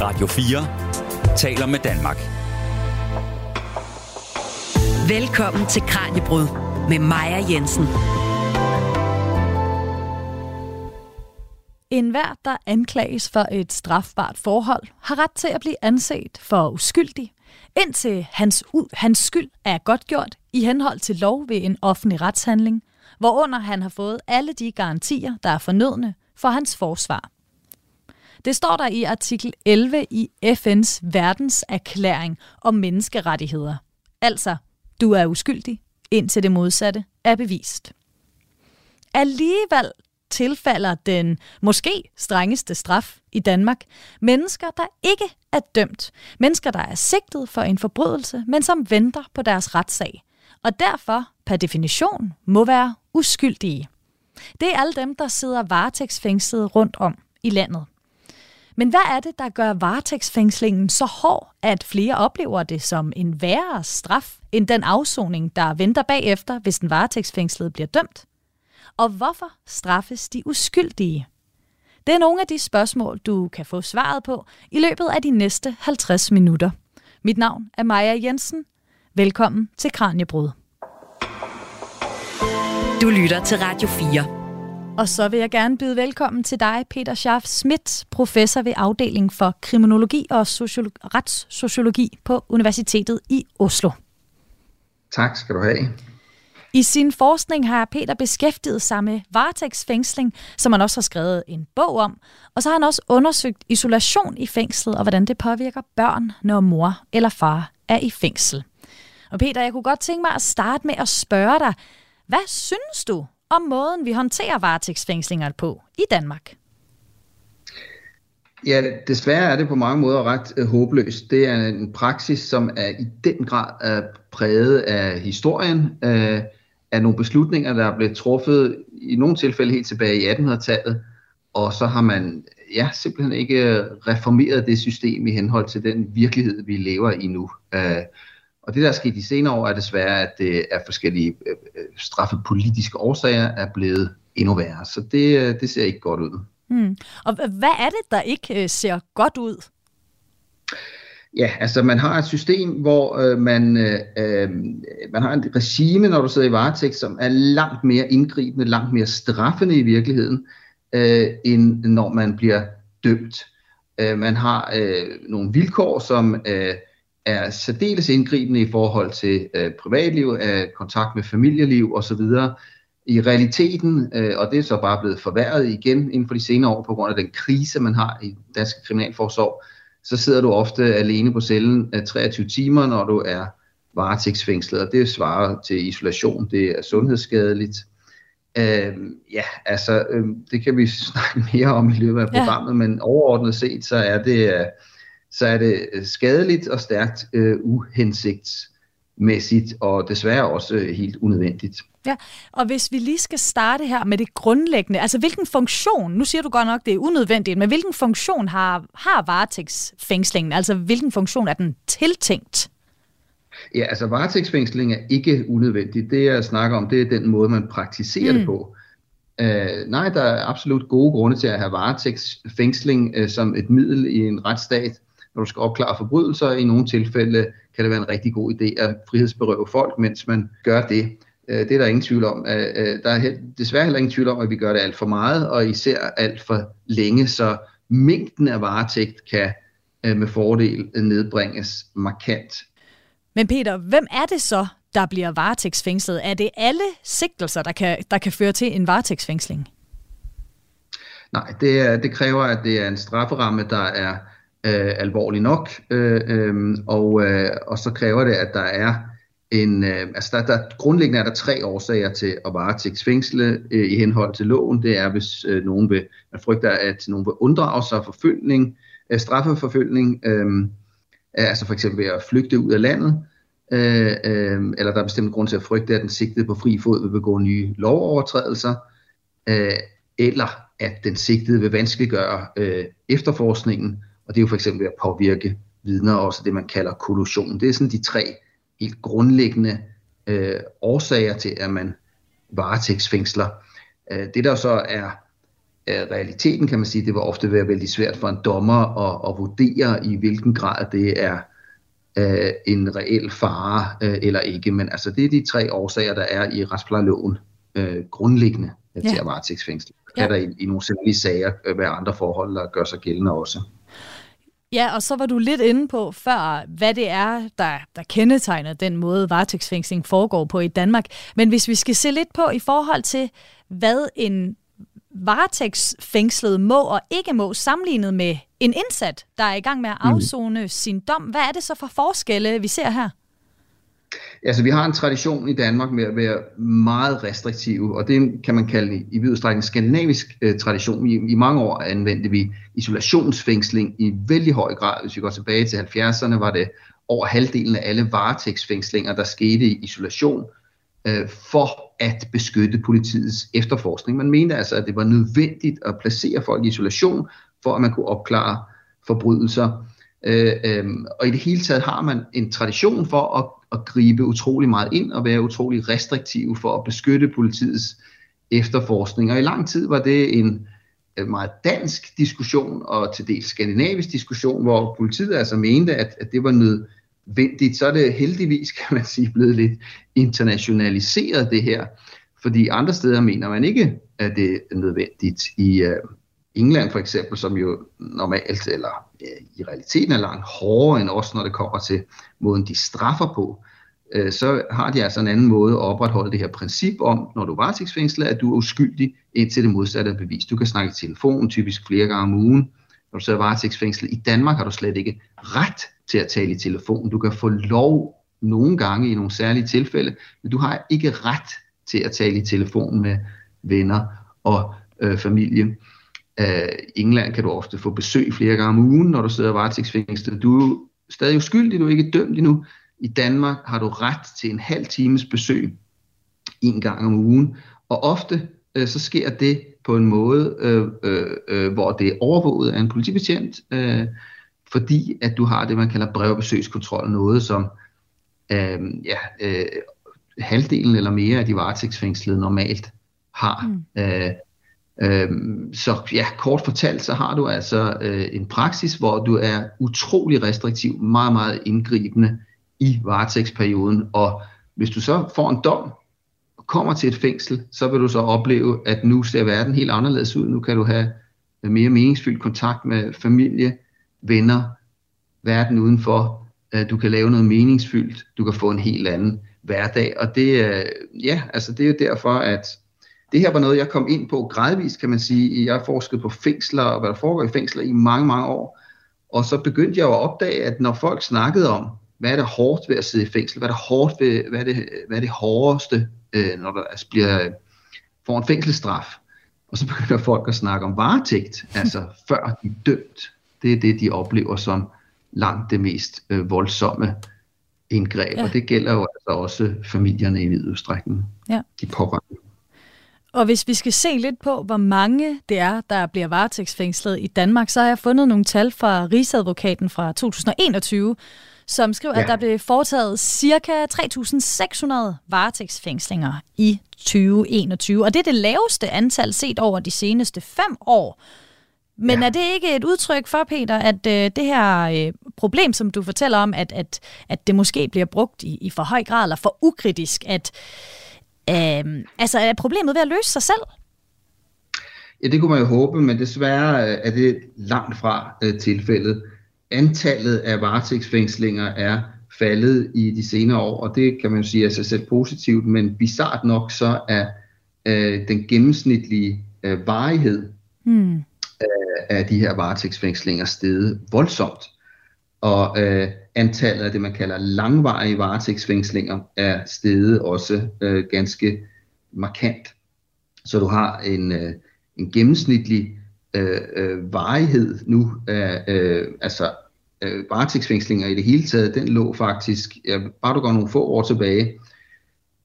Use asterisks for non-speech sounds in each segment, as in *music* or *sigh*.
Radio 4 taler med Danmark. Velkommen til Kranjebrud med Maja Jensen. En hver, der anklages for et strafbart forhold, har ret til at blive anset for uskyldig, indtil hans, u- hans skyld er godtgjort i henhold til lov ved en offentlig retshandling, hvorunder han har fået alle de garantier, der er fornødne for hans forsvar. Det står der i artikel 11 i FN's verdenserklæring om menneskerettigheder. Altså, du er uskyldig, indtil det modsatte er bevist. Alligevel tilfalder den måske strengeste straf i Danmark mennesker, der ikke er dømt. Mennesker, der er sigtet for en forbrydelse, men som venter på deres retssag. Og derfor, per definition, må være uskyldige. Det er alle dem, der sidder varetægtsfængslet rundt om i landet. Men hvad er det, der gør varetægtsfængslingen så hård, at flere oplever det som en værre straf end den afsoning, der venter bagefter, hvis den varetægtsfængslede bliver dømt? Og hvorfor straffes de uskyldige? Det er nogle af de spørgsmål, du kan få svaret på i løbet af de næste 50 minutter. Mit navn er Maja Jensen. Velkommen til Kranjebrud. Du lytter til Radio 4. Og så vil jeg gerne byde velkommen til dig, Peter Schaff Schmidt, professor ved afdeling for kriminologi og sociolo- retssociologi på Universitetet i Oslo. Tak skal du have. I sin forskning har Peter beskæftiget sig med varetægtsfængsling, som han også har skrevet en bog om. Og så har han også undersøgt isolation i fængslet, og hvordan det påvirker børn, når mor eller far er i fængsel. Og Peter, jeg kunne godt tænke mig at starte med at spørge dig, hvad synes du om måden, vi håndterer varetægtsfængslinger på i Danmark? Ja, desværre er det på mange måder ret øh, håbløst. Det er en praksis, som er i den grad er præget af historien, øh, af nogle beslutninger, der er blevet truffet i nogle tilfælde helt tilbage i 1800-tallet, og så har man ja, simpelthen ikke øh, reformeret det system i henhold til den virkelighed, vi lever i nu. Øh, og det, der er sket i senere år, er desværre, at det er forskellige øh, øh, straffepolitiske årsager er blevet endnu værre. Så det, øh, det ser ikke godt ud. Hmm. Og hvad er det, der ikke ser godt ud? Ja, altså man har et system, hvor øh, man, øh, man har et regime, når du sidder i varetægt, som er langt mere indgribende, langt mere straffende i virkeligheden, øh, end når man bliver dømt. Øh, man har øh, nogle vilkår, som øh, er særdeles indgribende i forhold til øh, privatliv, øh, kontakt med familieliv osv., i realiteten, øh, og det er så bare blevet forværret igen inden for de senere år på grund af den krise, man har i dansk kriminalforsorg, så sidder du ofte alene på cellen af 23 timer, når du er varetægtsfængslet, og det svarer til isolation, det er sundhedsskadeligt. Øh, ja, altså, øh, det kan vi *laughs* snakke mere om i løbet af programmet, ja. men overordnet set, så er det, øh, så er det skadeligt og stærkt øh, uhensigtsmæssigt, og desværre også øh, helt unødvendigt. Ja, og hvis vi lige skal starte her med det grundlæggende, altså hvilken funktion, nu siger du godt nok, det er unødvendigt, men hvilken funktion har, har varetægtsfængslingen, altså hvilken funktion er den tiltænkt? Ja, altså varetægtsfængsling er ikke unødvendigt. Det jeg snakker om, det er den måde, man praktiserer mm. det på. Uh, nej, der er absolut gode grunde til at have varetægtsfængsling uh, som et middel i en retsstat, når du skal opklare forbrydelser. I nogle tilfælde kan det være en rigtig god idé at frihedsberøve folk, mens man gør det. Det er der ingen tvivl om. Der er desværre heller ingen tvivl om, at vi gør det alt for meget, og især alt for længe, så mængden af varetægt kan med fordel nedbringes markant. Men Peter, hvem er det så, der bliver varetægtsfængslet? Er det alle sigtelser, der kan, der kan føre til en varetægtsfængsling? Nej, det, er, det kræver, at det er en strafferamme, der er øh, alvorlig nok, øh, øh, og, øh, og så kræver det, at der er en, øh, altså der, der, grundlæggende er der tre årsager til at varetægtsfængsle øh, i henhold til loven. Det er, hvis øh, nogen vil, man frygter, at nogen vil unddrage sig forfølgning, øh, straffeforfølgning, øh, altså for eksempel ved at flygte ud af landet, øh, øh, eller der er bestemt grund til at frygte, at den sigtede på fri fod vil begå nye lovovertrædelser, øh, eller at den sigtede vil vanskeliggøre øh, efterforskningen, og det er jo for eksempel at påvirke vidner, også det man kalder kollusion. Det er sådan de tre helt grundlæggende øh, årsager til, at man varetægtsfængsler. Øh, det der så er realiteten kan man sige, det vil ofte være vældig svært for en dommer at, at vurdere, i hvilken grad det er øh, en reel fare øh, eller ikke. Men altså, det er de tre årsager, der er i retsplejeloven øh, grundlæggende ja. til at varetægtsfængsle. Ja. Kan der i, i nogle særlige sager øh, være andre forhold, der gør sig gældende også. Ja, og så var du lidt inde på før, hvad det er, der, der kendetegner den måde, varetægtsfængsling foregår på i Danmark. Men hvis vi skal se lidt på i forhold til, hvad en varetægtsfængslet må og ikke må sammenlignet med en indsat, der er i gang med at mhm. afzone mm. sin dom. Hvad er det så for forskelle, vi ser her? Altså, vi har en tradition i Danmark med at være meget restriktive, og det kan man kalde i, vid udstrækning skandinavisk øh, tradition. I, I mange år anvendte vi isolationsfængsling i vældig høj grad. Hvis vi går tilbage til 70'erne, var det over halvdelen af alle varetægtsfængslinger, der skete i isolation øh, for at beskytte politiets efterforskning. Man mente altså, at det var nødvendigt at placere folk i isolation, for at man kunne opklare forbrydelser. Øh, øh, og i det hele taget har man en tradition for at, at gribe utrolig meget ind og være utrolig restriktive for at beskytte politiets efterforskning. Og i lang tid var det en øh, meget dansk diskussion og til dels skandinavisk diskussion, hvor politiet altså mente, at, at det var nødvendigt. Så er det heldigvis, kan man sige, blevet lidt internationaliseret det her. Fordi andre steder mener man ikke, at det er nødvendigt. I, øh, England for eksempel, som jo normalt, eller øh, i realiteten er langt hårdere end os, når det kommer til måden, de straffer på, øh, så har de altså en anden måde at opretholde det her princip om, når du er varetægtsfængslet, at du er uskyldig indtil det modsatte er bevis. Du kan snakke i telefon typisk flere gange om ugen. Når du sidder varetægtsfængslet i Danmark, har du slet ikke ret til at tale i telefon. Du kan få lov nogle gange i nogle særlige tilfælde, men du har ikke ret til at tale i telefon med venner og øh, familie. Uh, England kan du ofte få besøg flere gange om ugen, når du sidder varetægtsfængslet. Du er stadig uskyldig, du er ikke dømt endnu. I Danmark har du ret til en halv times besøg en gang om ugen, og ofte uh, så sker det på en måde, uh, uh, uh, hvor det er overvåget af en politibetjent, uh, fordi at du har det, man kalder brevbesøgskontrol, noget som uh, ja, uh, halvdelen eller mere af de varetægtsfængslede normalt har. Mm. Uh, Øhm, så ja, kort fortalt, så har du altså øh, en praksis, hvor du er utrolig restriktiv, meget, meget indgribende i varetægtsperioden, og hvis du så får en dom og kommer til et fængsel, så vil du så opleve, at nu ser verden helt anderledes ud. Nu kan du have mere meningsfyldt kontakt med familie, venner, verden udenfor. Øh, du kan lave noget meningsfyldt. Du kan få en helt anden hverdag. Og det, øh, ja, altså det er jo derfor, at det her var noget, jeg kom ind på gradvist, kan man sige. Jeg har forsket på fængsler og hvad der foregår i fængsler i mange, mange år. Og så begyndte jeg jo at opdage, at når folk snakkede om, hvad er det hårdt ved at sidde i fængsel, hvad er det hårdt ved, hvad er det, hvad er det hårdeste, øh, når der altså bliver, får en fængselsstraf. Og så begynder folk at snakke om varetægt, altså *laughs* før de er dømt. Det er det, de oplever som langt det mest øh, voldsomme indgreb. Ja. Og det gælder jo altså også familierne i vid udstrækning. Ja. De pårørende. Og hvis vi skal se lidt på, hvor mange det er, der bliver varetægtsfængslet i Danmark, så har jeg fundet nogle tal fra Rigsadvokaten fra 2021, som skriver, ja. at der blev foretaget ca. 3.600 varetægtsfængslinger i 2021. Og det er det laveste antal set over de seneste fem år. Men ja. er det ikke et udtryk for, Peter, at øh, det her øh, problem, som du fortæller om, at, at, at det måske bliver brugt i, i for høj grad eller for ukritisk, at Øh, altså er problemet ved at løse sig selv? Ja, det kunne man jo håbe, men desværre er det langt fra uh, tilfældet. Antallet af varetægtsfængslinger er faldet i de senere år, og det kan man jo sige er sig selv positivt, men bizart nok så er uh, den gennemsnitlige uh, varighed hmm. uh, af de her varetægtsfængslinger steget voldsomt. Og øh, antallet af det, man kalder langvarige varetægtsfængslinger, er steget også øh, ganske markant. Så du har en, øh, en gennemsnitlig øh, øh, varighed nu af øh, altså, øh, varetægtsfængslinger i det hele taget. Den lå faktisk, ja, bare du går nogle få år tilbage,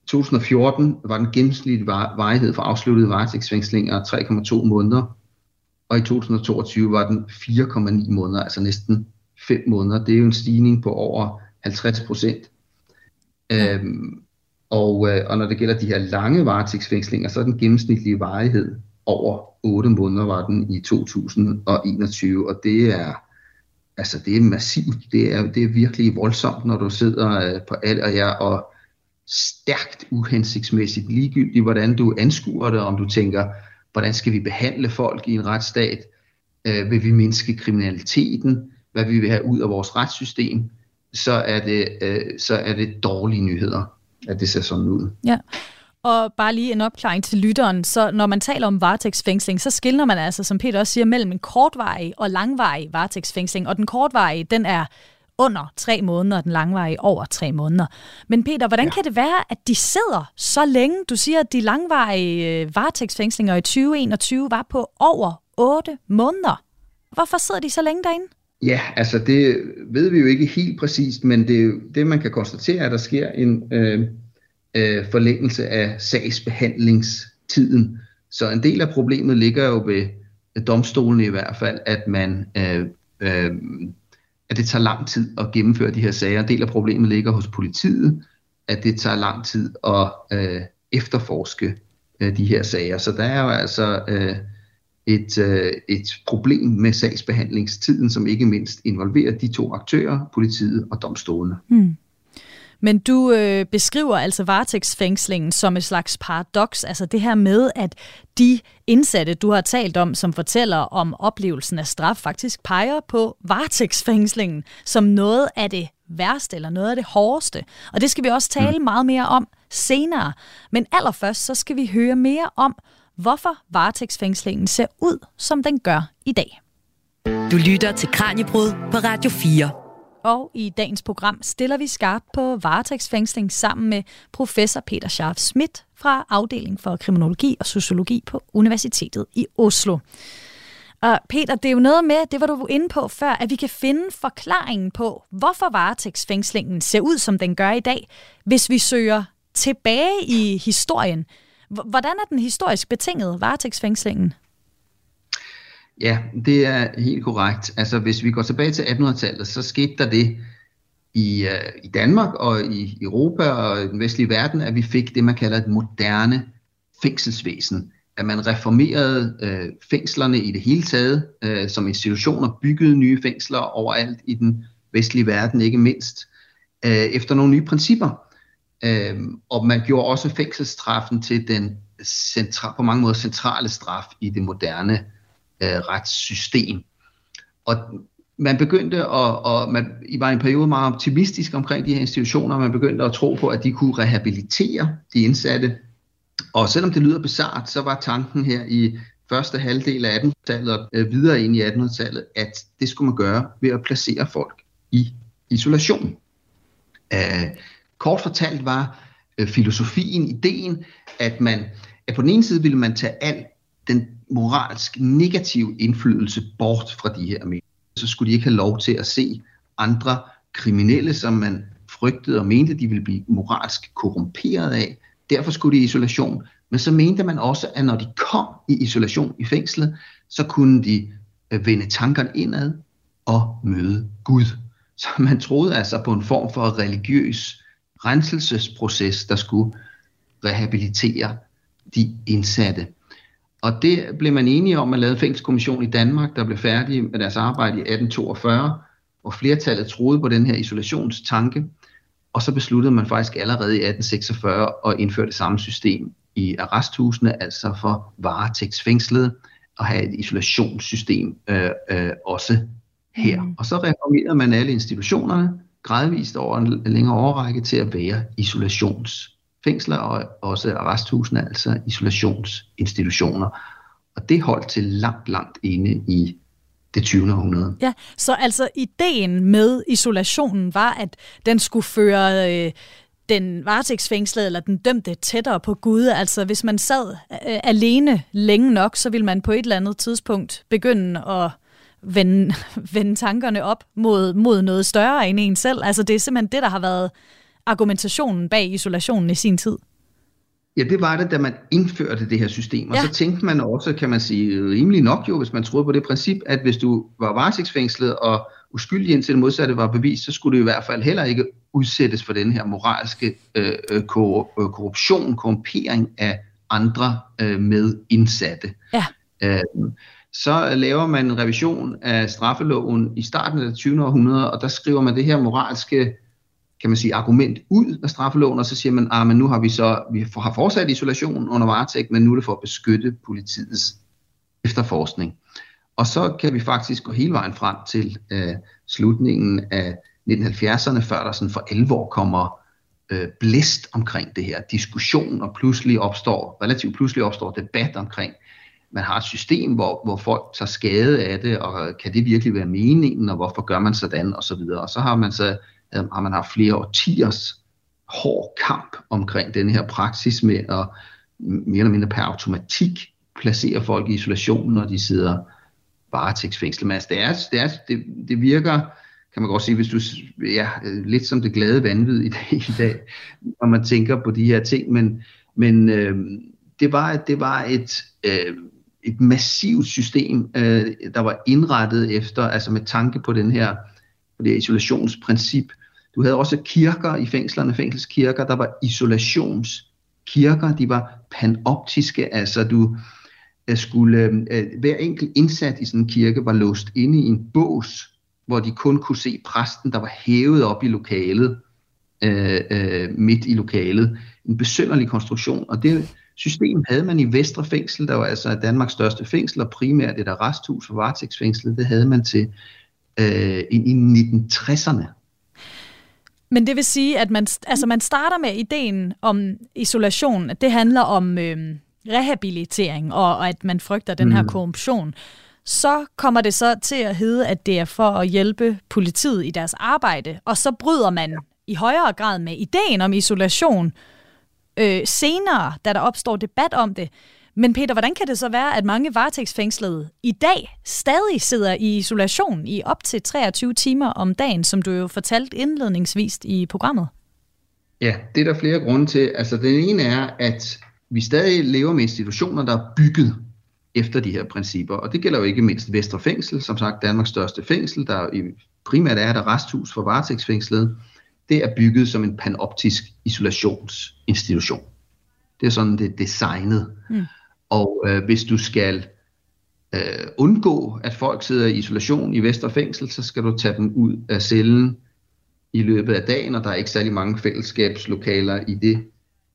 2014 var den gennemsnitlige varighed for afsluttede varetægtsfængslinger 3,2 måneder, og i 2022 var den 4,9 måneder, altså næsten fem måneder. Det er jo en stigning på over 50 procent. Ja. Øhm, og, øh, og når det gælder de her lange varetægtsfængslinger, så er den gennemsnitlige varighed over 8 måneder var den i 2021, og det er altså det er massivt, det er, det er virkelig voldsomt, når du sidder øh, på alt, og jeg og stærkt uhensigtsmæssigt ligegyldigt, hvordan du anskuer det, om du tænker, hvordan skal vi behandle folk i en retsstat, øh, vil vi mindske kriminaliteten, hvad vi vil have ud af vores retssystem, så er det, øh, så er det dårlige nyheder, at det ser sådan ud. Ja. Og bare lige en opklaring til lytteren, så når man taler om varetægtsfængsling, så skiller man altså, som Peter også siger, mellem en kortvarig og langvarig varetægtsfængsling. Og den kortvarige, den er under tre måneder, og den langvarige over tre måneder. Men Peter, hvordan ja. kan det være, at de sidder så længe? Du siger, at de langvarige øh, varetægtsfængslinger i 2021 var på over 8 måneder. Hvorfor sidder de så længe derinde? Ja, altså det ved vi jo ikke helt præcist, men det, det man kan konstatere, er, at der sker en øh, øh, forlængelse af sagsbehandlingstiden. Så en del af problemet ligger jo ved domstolene i hvert fald, at man øh, øh, at det tager lang tid at gennemføre de her sager. En del af problemet ligger hos politiet, at det tager lang tid at øh, efterforske øh, de her sager. Så der er jo altså øh, et, øh, et problem med sagsbehandlingstiden, som ikke mindst involverer de to aktører, politiet og domstolene. Hmm. Men du øh, beskriver altså varetægtsfængslingen som et slags paradoks, altså det her med, at de indsatte, du har talt om, som fortæller om oplevelsen af straf, faktisk peger på varetægtsfængslingen som noget af det værste eller noget af det hårdeste. Og det skal vi også tale mm. meget mere om senere. Men allerførst så skal vi høre mere om, hvorfor varetægtsfængslingen ser ud, som den gør i dag. Du lytter til Kranjebrud på Radio 4. Og i dagens program stiller vi skarpt på varetægtsfængsling sammen med professor Peter Scharf Schmidt fra afdeling for kriminologi og sociologi på Universitetet i Oslo. Og Peter, det er jo noget med, det var du inde på før, at vi kan finde forklaringen på, hvorfor varetægtsfængslingen ser ud, som den gør i dag, hvis vi søger tilbage i historien. Hvordan er den historisk betinget, varetægtsfængslingen? Ja, det er helt korrekt. Altså hvis vi går tilbage til 1800-tallet, så skete der det i, uh, i Danmark og i Europa og i den vestlige verden, at vi fik det, man kalder et moderne fængselsvæsen. At man reformerede uh, fængslerne i det hele taget, uh, som institutioner byggede nye fængsler overalt i den vestlige verden, ikke mindst, uh, efter nogle nye principper. Øh, og man gjorde også fængselsstraffen til den centra- på mange måder centrale straf i det moderne øh, retssystem. Og man begyndte at, og man I var i en periode meget optimistisk omkring de her institutioner, man begyndte at tro på, at de kunne rehabilitere de indsatte. Og selvom det lyder bizart, så var tanken her i første halvdel af 1800-tallet og øh, videre ind i 1800-tallet, at det skulle man gøre ved at placere folk i isolation. Uh, kort fortalt var øh, filosofien, ideen, at man at på den ene side ville man tage al den moralsk negative indflydelse bort fra de her mennesker. Så skulle de ikke have lov til at se andre kriminelle, som man frygtede og mente, de ville blive moralsk korrumperet af. Derfor skulle de i isolation. Men så mente man også, at når de kom i isolation i fængslet, så kunne de øh, vende tankerne indad og møde Gud. Så man troede altså på en form for religiøs renselsesproces, der skulle rehabilitere de indsatte. Og det blev man enige om at lave en fængselskommission i Danmark, der blev færdig med deres arbejde i 1842, hvor flertallet troede på den her isolationstanke. Og så besluttede man faktisk allerede i 1846 at indføre det samme system i arresthusene, altså for varetægtsfængslede, og have et isolationssystem øh, øh, også her. Mm. Og så reformerede man alle institutionerne gradvist over en længere overrække til at være isolations fængsler og også arresthusene, altså isolationsinstitutioner. Og det holdt til langt, langt inde i det 20. århundrede. Ja, så altså ideen med isolationen var, at den skulle føre øh, den varetægtsfængslede eller den dømte tættere på Gud. Altså hvis man sad øh, alene længe nok, så ville man på et eller andet tidspunkt begynde at vende, *laughs* vende tankerne op mod, mod noget større end en selv. Altså det er simpelthen det, der har været argumentationen bag isolationen i sin tid? Ja, det var det, da man indførte det her system. Og ja. så tænkte man også, kan man sige, rimelig nok jo, hvis man troede på det princip, at hvis du var varetægtsfængslet og uskyldig indtil det modsatte var bevist, så skulle du i hvert fald heller ikke udsættes for den her moralske øh, øh, korruption, korrumpering af andre øh, med indsatte. Ja. Øh, så laver man en revision af straffeloven i starten af det 20. århundrede, og der skriver man det her moralske kan man sige, argument ud af straffeloven, og så siger man, at men nu har vi så vi har fortsat isolation under varetægt, men nu er det for at beskytte politiets efterforskning. Og så kan vi faktisk gå hele vejen frem til øh, slutningen af 1970'erne, før der sådan for alvor kommer øh, blæst omkring det her, diskussion, og pludselig opstår, relativt pludselig opstår debat omkring, man har et system, hvor, hvor folk tager skade af det, og kan det virkelig være meningen, og hvorfor gør man sådan, og så videre. Og så har man så øh, har man haft flere årtiers hård kamp omkring den her praksis med at mere eller mindre per automatik placere folk i isolation, når de sidder varetægtsfængslet. Men altså, det, er, det, er, det, det virker, kan man godt sige, hvis du, ja, lidt som det glade vanvid i dag, i dag når man tænker på de her ting, men, men øh, det, var, det var et, øh, et massivt system, øh, der var indrettet efter, altså med tanke på den her på det isolationsprincip. Du havde også kirker i fængslerne, fængselskirker, der var isolationskirker, de var panoptiske, altså du øh, skulle, øh, hver enkelt indsat i sådan en kirke var låst inde i en bås, hvor de kun kunne se præsten, der var hævet op i lokalet, øh, øh, midt i lokalet. En besynderlig konstruktion, og det system havde man i Vestre Fængsel, der var altså Danmarks største fængsel, og primært et arresthus for varetægtsfængslet, det havde man til øh, i 1960'erne. Men det vil sige, at man, altså man starter med ideen om isolation, at det handler om øh, rehabilitering, og, og at man frygter den her mm. korruption. Så kommer det så til at hedde, at det er for at hjælpe politiet i deres arbejde, og så bryder man i højere grad med ideen om isolation øh, øh, senere, da der opstår debat om det. Men Peter, hvordan kan det så være, at mange varetægtsfængslede i dag stadig sidder i isolation i op til 23 timer om dagen, som du jo fortalte indledningsvis i programmet? Ja, det er der flere grunde til. Altså den ene er, at vi stadig lever med institutioner, der er bygget efter de her principper. Og det gælder jo ikke mindst Vestre Fængsel, som sagt Danmarks største fængsel, der primært er et resthus for varetægtsfængslede. Det er bygget som en panoptisk isolationsinstitution. Det er sådan, det er designet. Mm. Og øh, hvis du skal øh, undgå, at folk sidder i isolation i Vestre Fængsel, så skal du tage dem ud af cellen i løbet af dagen, og der er ikke særlig mange fællesskabslokaler i det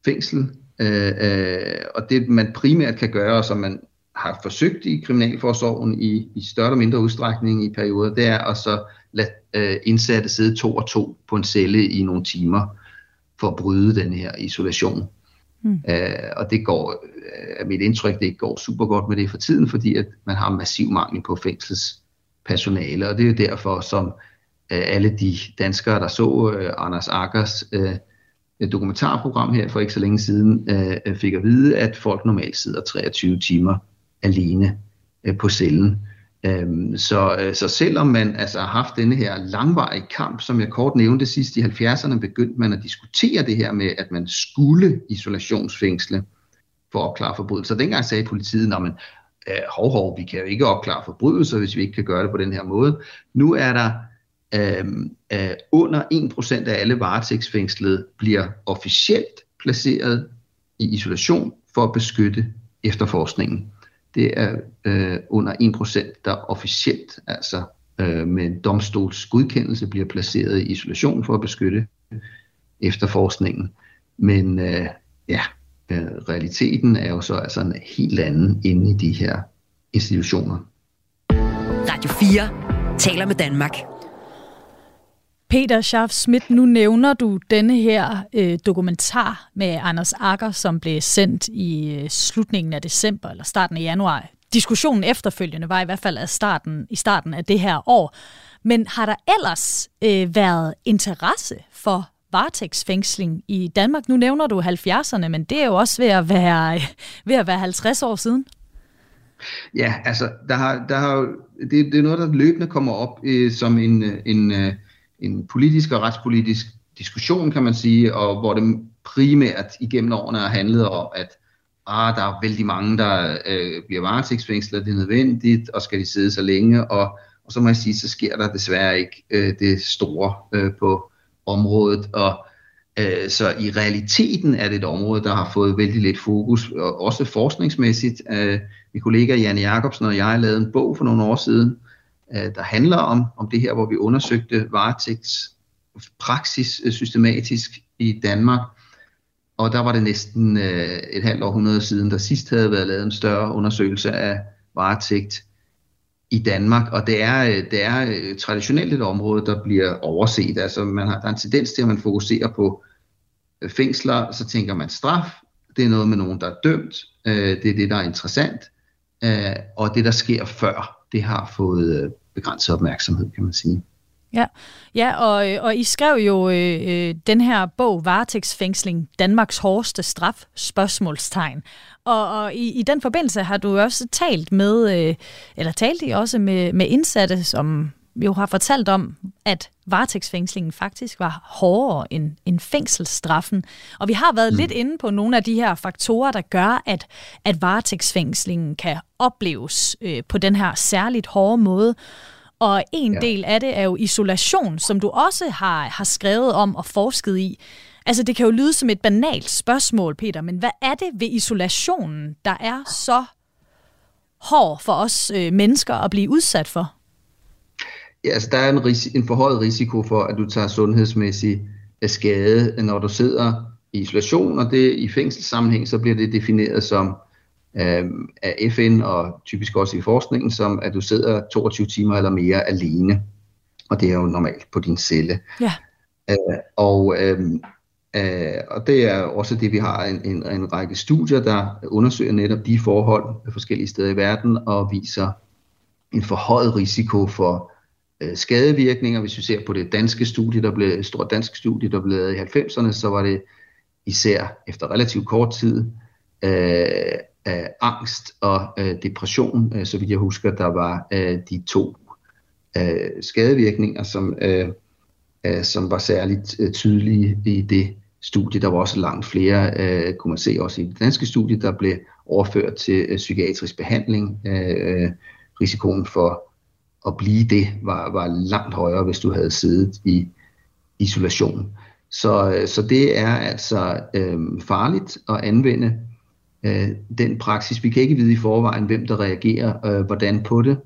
fængsel. Øh, øh, og det man primært kan gøre, som man har forsøgt i Kriminalforsorgen i, i større eller mindre udstrækning i perioder, det er at så lade øh, indsatte sidde to og to på en celle i nogle timer for at bryde den her isolation. Mm. Øh, og det går, er mit indtryk, det går super godt med det for tiden, fordi at man har massiv mangel på fængselspersonale, og det er jo derfor, som øh, alle de danskere, der så øh, Anders Akkers øh, dokumentarprogram her for ikke så længe siden, øh, fik at vide, at folk normalt sidder 23 timer alene øh, på cellen. Øhm, så, øh, så selvom man altså har haft denne her langvarige kamp, som jeg kort nævnte sidst i 70'erne, begyndte man at diskutere det her med, at man skulle isolationsfængsle for at opklare forbrydelser. Dengang sagde politiet, at øh, hov, hov, vi kan jo ikke opklare forbrydelser, hvis vi ikke kan gøre det på den her måde. Nu er der øh, øh, under 1% af alle varetægtsfængslede bliver officielt placeret i isolation for at beskytte efterforskningen det er øh, under 1%, der officielt, altså øh, med en domstols godkendelse, bliver placeret i isolation for at beskytte efterforskningen. Men øh, ja, øh, realiteten er jo så altså en helt anden inde i de her institutioner. Radio 4 taler med Danmark. Peter Schaff Schmidt, nu nævner du denne her øh, dokumentar med Anders Akker, som blev sendt i øh, slutningen af december eller starten af januar. Diskussionen efterfølgende var i hvert fald af starten, i starten af det her år. Men har der ellers øh, været interesse for varetægtsfængsling i Danmark? Nu nævner du 70'erne, men det er jo også ved at være, *laughs* ved at være 50 år siden. Ja, altså, der har, der har, det, det er noget, der løbende kommer op øh, som en, øh, en øh, en politisk og retspolitisk diskussion, kan man sige, og hvor det primært igennem årene har handlet om, at ah, der er vældig mange, der øh, bliver varetægtsfængslet, det er nødvendigt, og skal de sidde så længe, og, og så må jeg sige, så sker der desværre ikke øh, det store øh, på området, og Øh, så i realiteten er det et område, der har fået vældig lidt fokus, og også forskningsmæssigt. Øh, min kollega Janne Jacobsen og jeg lavede en bog for nogle år siden, Øh, der handler om, om det her, hvor vi undersøgte varetægts praksis øh, systematisk i Danmark. Og der var det næsten øh, et halvt århundrede siden, der sidst havde været lavet en større undersøgelse af varetægt i Danmark, og det er, det er traditionelt et område, der bliver overset. Altså man har, der er en tendens til, at man fokuserer på fængsler, så tænker man straf, det er noget med nogen, der er dømt, det er det, der er interessant, og det, der sker før, det har fået øh, begrænset opmærksomhed, kan man sige. Ja, ja og, øh, og I skrev jo øh, øh, den her bog, Varetægtsfængsling, Danmarks hårdeste straf, spørgsmålstegn. Og, og i, i den forbindelse har du også talt med, øh, eller talt I også med, med indsatte, som jo har fortalt om, at varetægtsfængslingen faktisk var hårdere end, end fængselsstraffen. Og vi har været mm. lidt inde på nogle af de her faktorer, der gør, at, at varetægtsfængslingen kan opleves øh, på den her særligt hårde måde. Og en ja. del af det er jo isolation, som du også har, har skrevet om og forsket i. Altså det kan jo lyde som et banalt spørgsmål, Peter, men hvad er det ved isolationen, der er så hård for os øh, mennesker at blive udsat for? Ja, altså der er en, ris- en forhøjet risiko for, at du tager sundhedsmæssig øh, skade, når du sidder i isolation, og det i fængselssammenhæng, så bliver det defineret som øh, af FN og typisk også i forskningen, som at du sidder 22 timer eller mere alene. Og det er jo normalt på din celle. Ja. Øh, og, øh, øh, og det er også det, vi har en, en, en række studier, der undersøger netop de forhold forskellige steder i verden og viser en forhøjet risiko for øh, skadevirkninger. Hvis vi ser på det danske studie, der blev et stort dansk studie, der blev lavet i 90'erne, så var det især efter relativt kort tid øh, øh, angst og øh, depression, øh, så vidt jeg husker, der var øh, de to øh, skadevirkninger, som, øh, øh, som var særligt øh, tydelige i det studie. Der var også langt flere, øh, kunne man se også i det danske studie, der blev overført til øh, psykiatrisk behandling. Øh, øh risikoen for at blive det var, var langt højere, hvis du havde siddet i isolation. Så, så det er altså øh, farligt at anvende øh, den praksis. Vi kan ikke vide i forvejen, hvem der reagerer øh, hvordan på det,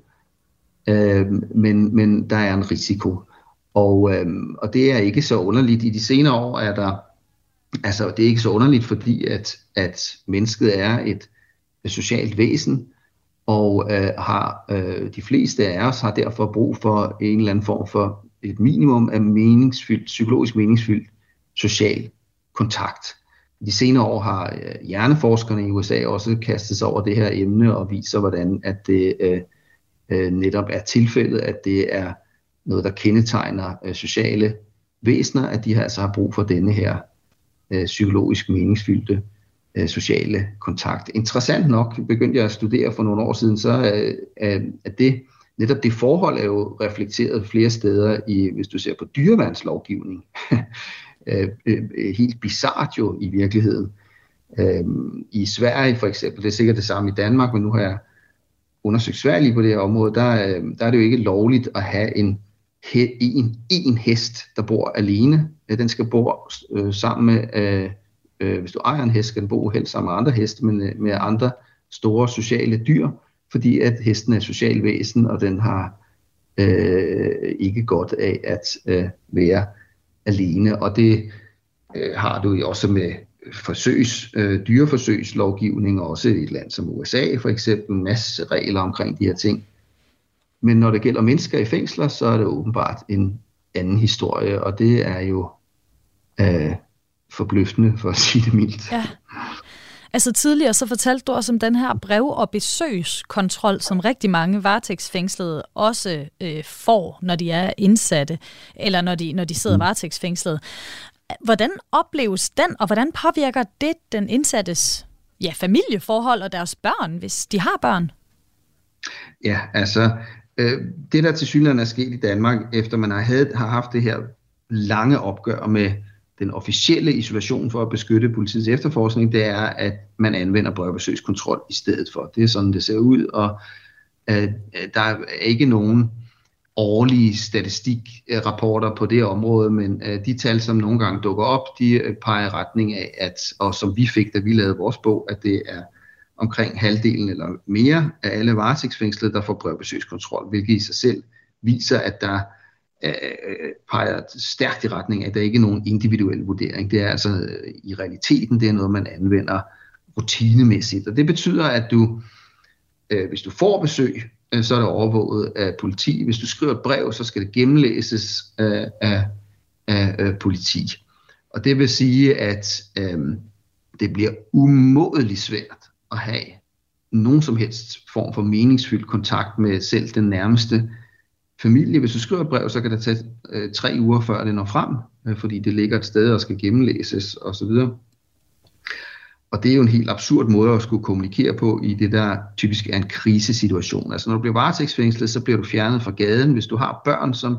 øh, men, men der er en risiko. Og, øh, og det er ikke så underligt. I de senere år er der, altså det er ikke så underligt, fordi at, at mennesket er et, et socialt væsen, og øh, har øh, de fleste af os har derfor brug for en eller anden form for et minimum af meningsfyldt, psykologisk meningsfyldt social kontakt. De senere år har øh, hjerneforskerne i USA også kastet sig over det her emne og viser, hvordan at det øh, øh, netop er tilfældet, at det er noget, der kendetegner øh, sociale væsener, at de altså har brug for denne her øh, psykologisk meningsfyldte øh, sociale kontakt. Interessant nok begyndte jeg at studere for nogle år siden, så øh, øh, at det netop det forhold er jo reflekteret flere steder i, hvis du ser på dyrevandslovgivning. *laughs* Øh, øh, øh, helt bizart jo i virkeligheden. Øh, I Sverige for eksempel, det er sikkert det samme i Danmark, men nu har jeg undersøgt Sverige på det her område, der, der er det jo ikke lovligt at have en, en, en hest, der bor alene. Den skal bo øh, sammen med øh, øh, hvis du ejer en hest, skal den bo helst sammen med andre heste, men øh, med andre store sociale dyr, fordi at hesten er et socialt væsen, og den har øh, ikke godt af at øh, være alene. Og det øh, har du jo også med forsøgs, øh, dyreforsøgslovgivning, også i et land som USA for eksempel, en masse regler omkring de her ting. Men når det gælder mennesker i fængsler, så er det åbenbart en anden historie, og det er jo øh, forbløffende, for at sige det mildt. Ja. Altså tidligere så fortalte du også om den her brev- og besøgskontrol, som rigtig mange varetægtsfængslede også øh, får, når de er indsatte, eller når de, når de sidder mm. varetægtsfængslede. Hvordan opleves den, og hvordan påvirker det den indsattes ja, familieforhold og deres børn, hvis de har børn? Ja, altså øh, det der til synligheden er sket i Danmark, efter man har, havde, har haft det her lange opgør med den officielle isolation for at beskytte politiets efterforskning, det er, at man anvender brevbesøgskontrol i stedet for. Det er sådan, det ser ud, og øh, øh, der er ikke nogen årlige statistikrapporter på det område, men øh, de tal, som nogle gange dukker op, de øh, peger i retning af, at, og som vi fik, da vi lavede vores bog, at det er omkring halvdelen eller mere af alle varetægtsfængslede, der får brevbesøgskontrol, hvilket i sig selv viser, at der Øh, peger stærkt i retning af, at der ikke er nogen individuel vurdering. Det er altså øh, i realiteten, det er noget, man anvender rutinemæssigt. Og det betyder, at du, øh, hvis du får besøg, øh, så er det overvåget af politi. Hvis du skriver et brev, så skal det gennemlæses øh, af, af, af politi. Og det vil sige, at øh, det bliver umådeligt svært at have nogen som helst form for meningsfyldt kontakt med selv den nærmeste familie. Hvis du skriver et brev, så kan det tage øh, tre uger før det når frem, øh, fordi det ligger et sted og skal gennemlæses osv. Og det er jo en helt absurd måde at skulle kommunikere på i det, der typisk er en krisesituation. Altså når du bliver varetægtsfængslet, så bliver du fjernet fra gaden. Hvis du har børn, som,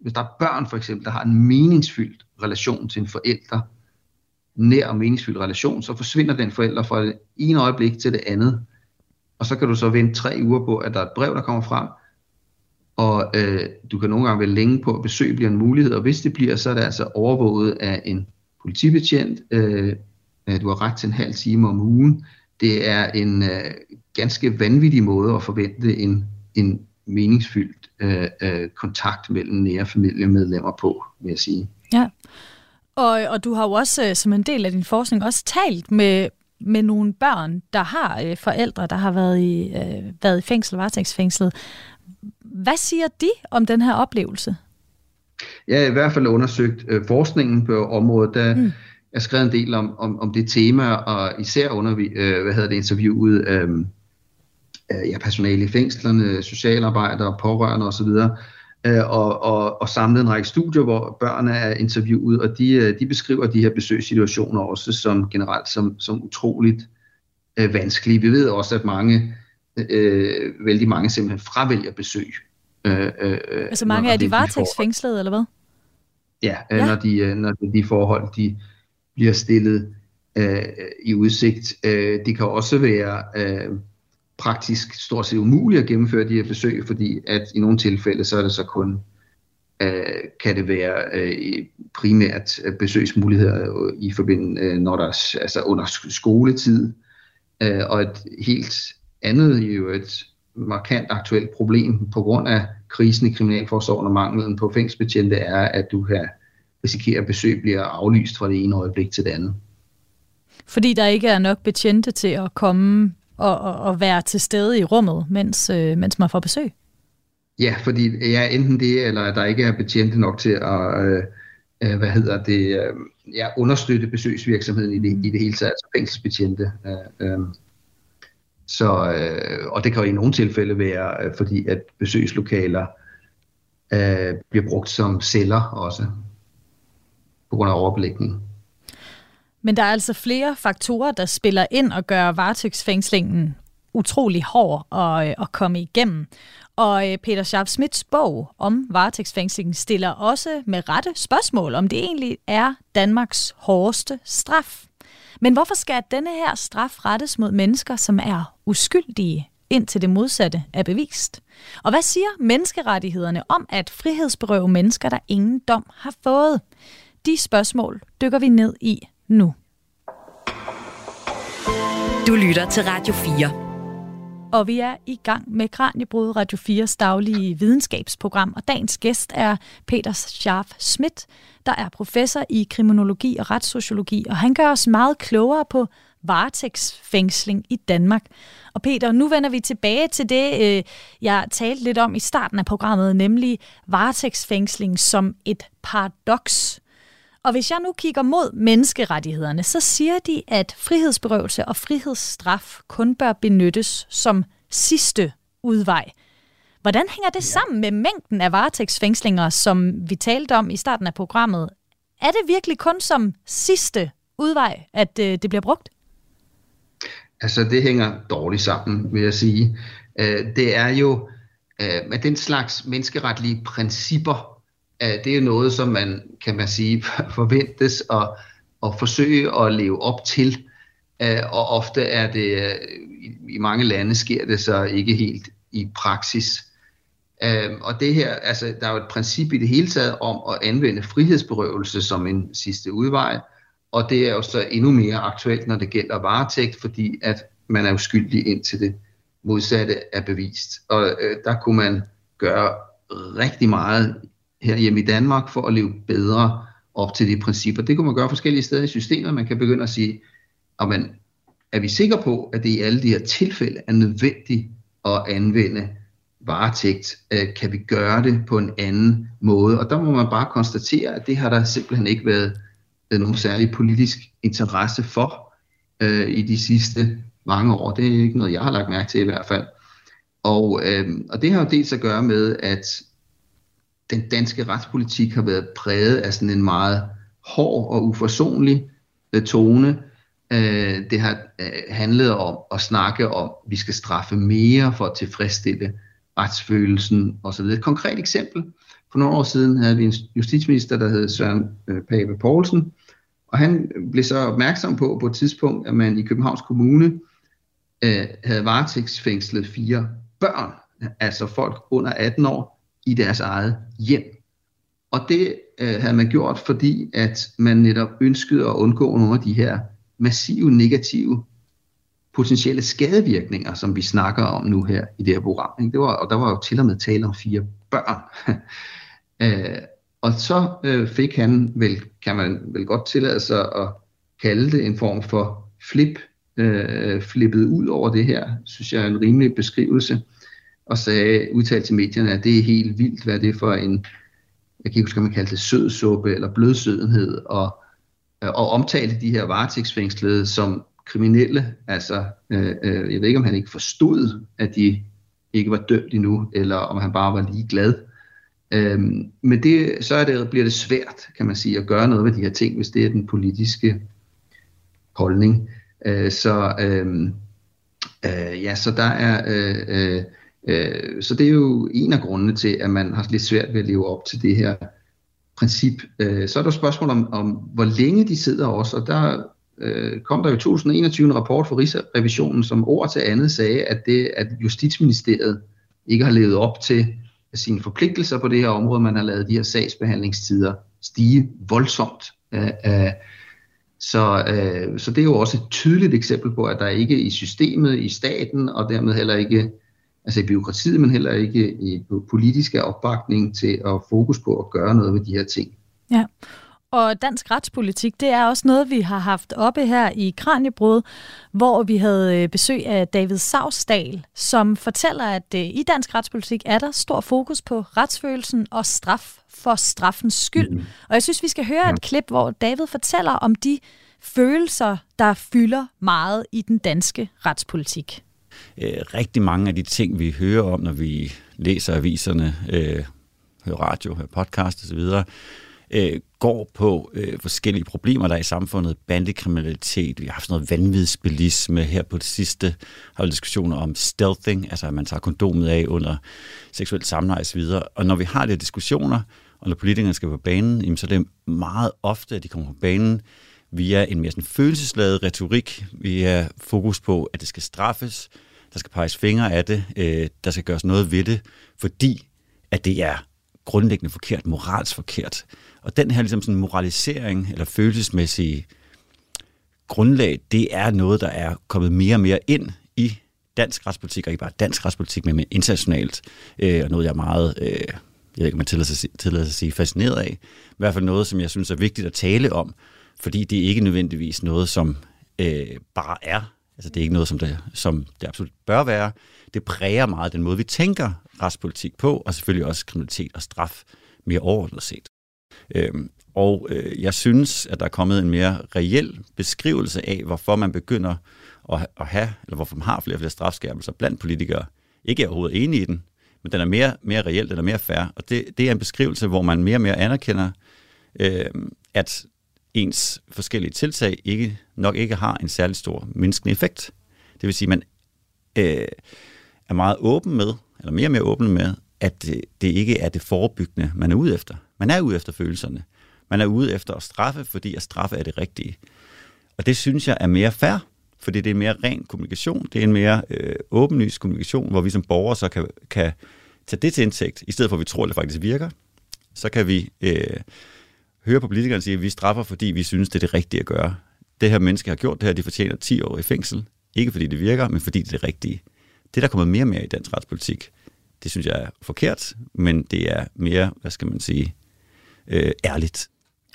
hvis der er børn for eksempel, der har en meningsfyldt relation til en forælder, nær og meningsfyldt relation, så forsvinder den forælder fra det ene øjeblik til det andet. Og så kan du så vente tre uger på, at der er et brev, der kommer frem, og øh, du kan nogle gange være længe på, at besøg bliver en mulighed, og hvis det bliver, så er det altså overvåget af en politibetjent. Øh, du har ret til en halv time om ugen. Det er en øh, ganske vanvittig måde at forvente en, en meningsfyldt øh, øh, kontakt mellem nære familiemedlemmer på, vil jeg sige. Ja, og, og du har jo også øh, som en del af din forskning også talt med, med nogle børn, der har øh, forældre, der har været i, øh, været i fængsel, varetægtsfængslet. Hvad siger de om den her oplevelse? Jeg har i hvert fald undersøgt øh, forskningen på området. Der mm. er skrevet en del om, om, om det tema, og især under øh, hvad hedder det, interviewet øh, øh, ja, personale i fængslerne, socialarbejdere, pårørende osv., øh, og, og, og samlet en række studier, hvor børn er interviewet, og de, øh, de beskriver de her besøgssituationer også som generelt som, som utroligt øh, vanskelige. Vi ved også, at mange øh, vældig mange simpelthen fravælger besøg. Øh, øh, altså mange af de varetægtsfængslede, eller hvad? Ja, øh, ja. Når, de, øh, når de forhold de bliver stillet øh, i udsigt. Øh, det kan også være øh, praktisk stort set umuligt at gennemføre de her besøg, fordi at i nogle tilfælde, så er det så kun øh, kan det være øh, primært besøgsmuligheder i forbindelse, øh, når der altså under skoletid, øh, og et helt andet jo et markant aktuelt problem på grund af krisen i Kriminalforsorgen og manglen på fængselsbetjente er, at du kan risikere, at besøg bliver aflyst fra det ene øjeblik til det andet. Fordi der ikke er nok betjente til at komme og, og, og være til stede i rummet, mens, øh, mens man får besøg? Ja, fordi ja, enten det, eller at der ikke er betjente nok til at øh, øh, hvad hedder det, øh, ja, understøtte besøgsvirksomheden i det, i det hele taget, altså fængselsbetjente. Øh, øh. Så, øh, og det kan jo i nogle tilfælde være, øh, fordi at besøgslokaler øh, bliver brugt som celler også, på grund af overbelægning. Men der er altså flere faktorer, der spiller ind og gør varetægtsfængslingen utrolig hård at, øh, at komme igennem. Og øh, Peter Sharp Smits bog om varetægtsfængslingen stiller også med rette spørgsmål, om det egentlig er Danmarks hårdeste straf. Men hvorfor skal denne her straf rettes mod mennesker, som er uskyldige, indtil det modsatte er bevist? Og hvad siger menneskerettighederne om at frihedsberøve mennesker, der ingen dom har fået? De spørgsmål dykker vi ned i nu. Du lytter til Radio 4 og vi er i gang med Kranjebrud Radio 4's daglige videnskabsprogram, og dagens gæst er Peter Scharf Schmidt, der er professor i kriminologi og retssociologi, og han gør os meget klogere på varetægtsfængsling i Danmark. Og Peter, nu vender vi tilbage til det, øh, jeg talte lidt om i starten af programmet, nemlig varetægtsfængsling som et paradoks. Og hvis jeg nu kigger mod menneskerettighederne, så siger de, at frihedsberøvelse og frihedsstraf kun bør benyttes som sidste udvej. Hvordan hænger det sammen med mængden af varetægtsfængslinger, som vi talte om i starten af programmet? Er det virkelig kun som sidste udvej, at øh, det bliver brugt? Altså, det hænger dårligt sammen, vil jeg sige. Øh, det er jo øh, med den slags menneskeretlige principper, øh, det er jo noget, som man, kan man sige, *laughs* forventes at, at forsøge at leve op til. Øh, og ofte er det, øh, i mange lande sker det så ikke helt i praksis. Øhm, og det her, altså, der er jo et princip i det hele taget om at anvende frihedsberøvelse som en sidste udvej, og det er jo så endnu mere aktuelt, når det gælder varetægt, fordi at man er uskyldig indtil det modsatte er bevist. Og øh, der kunne man gøre rigtig meget her hjemme i Danmark for at leve bedre op til de principper. Det kunne man gøre forskellige steder i systemet. Man kan begynde at sige, men er vi sikre på, at det i alle de her tilfælde er nødvendigt at anvende varetægt? Øh, kan vi gøre det på en anden måde? Og der må man bare konstatere, at det har der simpelthen ikke været Øh, nogen særlig politisk interesse for øh, i de sidste mange år. Det er ikke noget, jeg har lagt mærke til i hvert fald. Og, øh, og det har jo dels at gøre med, at den danske retspolitik har været præget af sådan en meget hård og uforsonlig øh, tone. Øh, det har øh, handlet om at snakke om, at vi skal straffe mere for at tilfredsstille retsfølelsen osv. Et konkret eksempel. For nogle år siden havde vi en justitsminister, der hed Søren øh, Pape Poulsen, og han blev så opmærksom på på et tidspunkt, at man i Københavns Kommune øh, havde varetægtsfængslet fire børn, altså folk under 18 år, i deres eget hjem. Og det øh, havde man gjort, fordi at man netop ønskede at undgå nogle af de her massive negative potentielle skadevirkninger, som vi snakker om nu her i det her program. Det var, og der var jo til og med tale om fire børn. *laughs* øh, og så øh, fik han vel, kan man vel godt tillade sig at kalde det en form for flip, øh, flippet ud over det her, synes jeg er en rimelig beskrivelse, og sagde, udtalte til medierne, at det er helt vildt, hvad det er for en, jeg kan ikke huske, om man kalder det sødsuppe eller blødsødenhed, og, øh, og omtalte de her varetægtsfængslede som kriminelle. Altså, øh, øh, jeg ved ikke, om han ikke forstod, at de ikke var dømt endnu, eller om han bare var lige glad. Øhm, men det, så er det, bliver det svært, kan man sige, at gøre noget ved de her ting, hvis det er den politiske holdning. Øh, så, øh, øh, ja, så der er... Øh, øh, øh, så det er jo en af grundene til, at man har lidt svært ved at leve op til det her princip. Øh, så er der spørgsmål om, om, hvor længe de sidder også, og der øh, kom der jo 2021 en rapport fra Rigsrevisionen, som ord til andet sagde, at det, at Justitsministeriet ikke har levet op til sine forpligtelser på det her område, man har lavet de her sagsbehandlingstider stige voldsomt. Øh, øh. Så, øh, så det er jo også et tydeligt eksempel på, at der ikke i systemet, i staten, og dermed heller ikke altså i byråkratiet, men heller ikke i politiske opbakning til at fokus på at gøre noget ved de her ting. Ja, og dansk retspolitik, det er også noget, vi har haft oppe her i Kranjebrud, hvor vi havde øh, besøg af David Savsdal, som fortæller, at øh, i dansk retspolitik er der stor fokus på retsfølelsen og straf for straffens skyld. Mm. Og jeg synes, vi skal høre et klip, hvor David fortæller om de følelser, der fylder meget i den danske retspolitik. Øh, rigtig mange af de ting, vi hører om, når vi læser aviserne, hører radio, hører podcast osv., øh, går på øh, forskellige problemer, der er i samfundet. Bandekriminalitet, vi har haft noget vanvidsbilisme. Her på det sidste har vi diskussioner om stealthing, altså at man tager kondomet af under seksuelt samleje osv. Og når vi har de her diskussioner, og når politikerne skal på banen, jamen, så er det meget ofte, at de kommer på banen via en mere sådan følelsesladet retorik, via fokus på, at det skal straffes, der skal peges fingre af det, øh, der skal gøres noget ved det, fordi at det er grundlæggende forkert, moralsk forkert. Og den her ligesom sådan moralisering eller følelsesmæssige grundlag, det er noget, der er kommet mere og mere ind i dansk retspolitik, og ikke bare dansk retspolitik, men internationalt, øh, og noget, jeg er meget, øh, jeg ved ikke, om man tillader sig, tillader sig at sige, fascineret af. I hvert fald noget, som jeg synes er vigtigt at tale om, fordi det er ikke nødvendigvis noget, som øh, bare er. Altså det er ikke noget, som det, som det absolut bør være. Det præger meget den måde, vi tænker retspolitik på, og selvfølgelig også kriminalitet og straf mere overordnet set. Øhm, og øh, jeg synes, at der er kommet en mere reel beskrivelse af, hvorfor man begynder at, at have, eller hvorfor man har flere og flere strafskærpelser blandt politikere. Ikke er overhovedet enig i den, men den er mere, mere reel, den er mere fair. Og det, det er en beskrivelse, hvor man mere og mere anerkender, øh, at ens forskellige tiltag ikke, nok ikke har en særlig stor menneskelig effekt. Det vil sige, at man øh, er meget åben med, eller mere og mere åben med, at det, det ikke er det forebyggende, man er ude efter. Man er ude efter følelserne. Man er ude efter at straffe, fordi at straffe er det rigtige. Og det synes jeg er mere fair, fordi det er mere ren kommunikation. Det er en mere øh, åbenlys kommunikation, hvor vi som borgere så kan, kan tage det til indtægt, i stedet for at vi tror, at det faktisk virker, så kan vi øh, høre på politikerne sige, at vi straffer, fordi vi synes, det er det rigtige at gøre. Det her menneske har gjort det her, de fortjener 10 år i fængsel. Ikke fordi det virker, men fordi det er det rigtige. Det, der kommer mere og mere i dansk retspolitik, det synes jeg er forkert, men det er mere, hvad skal man sige, øh, ærligt.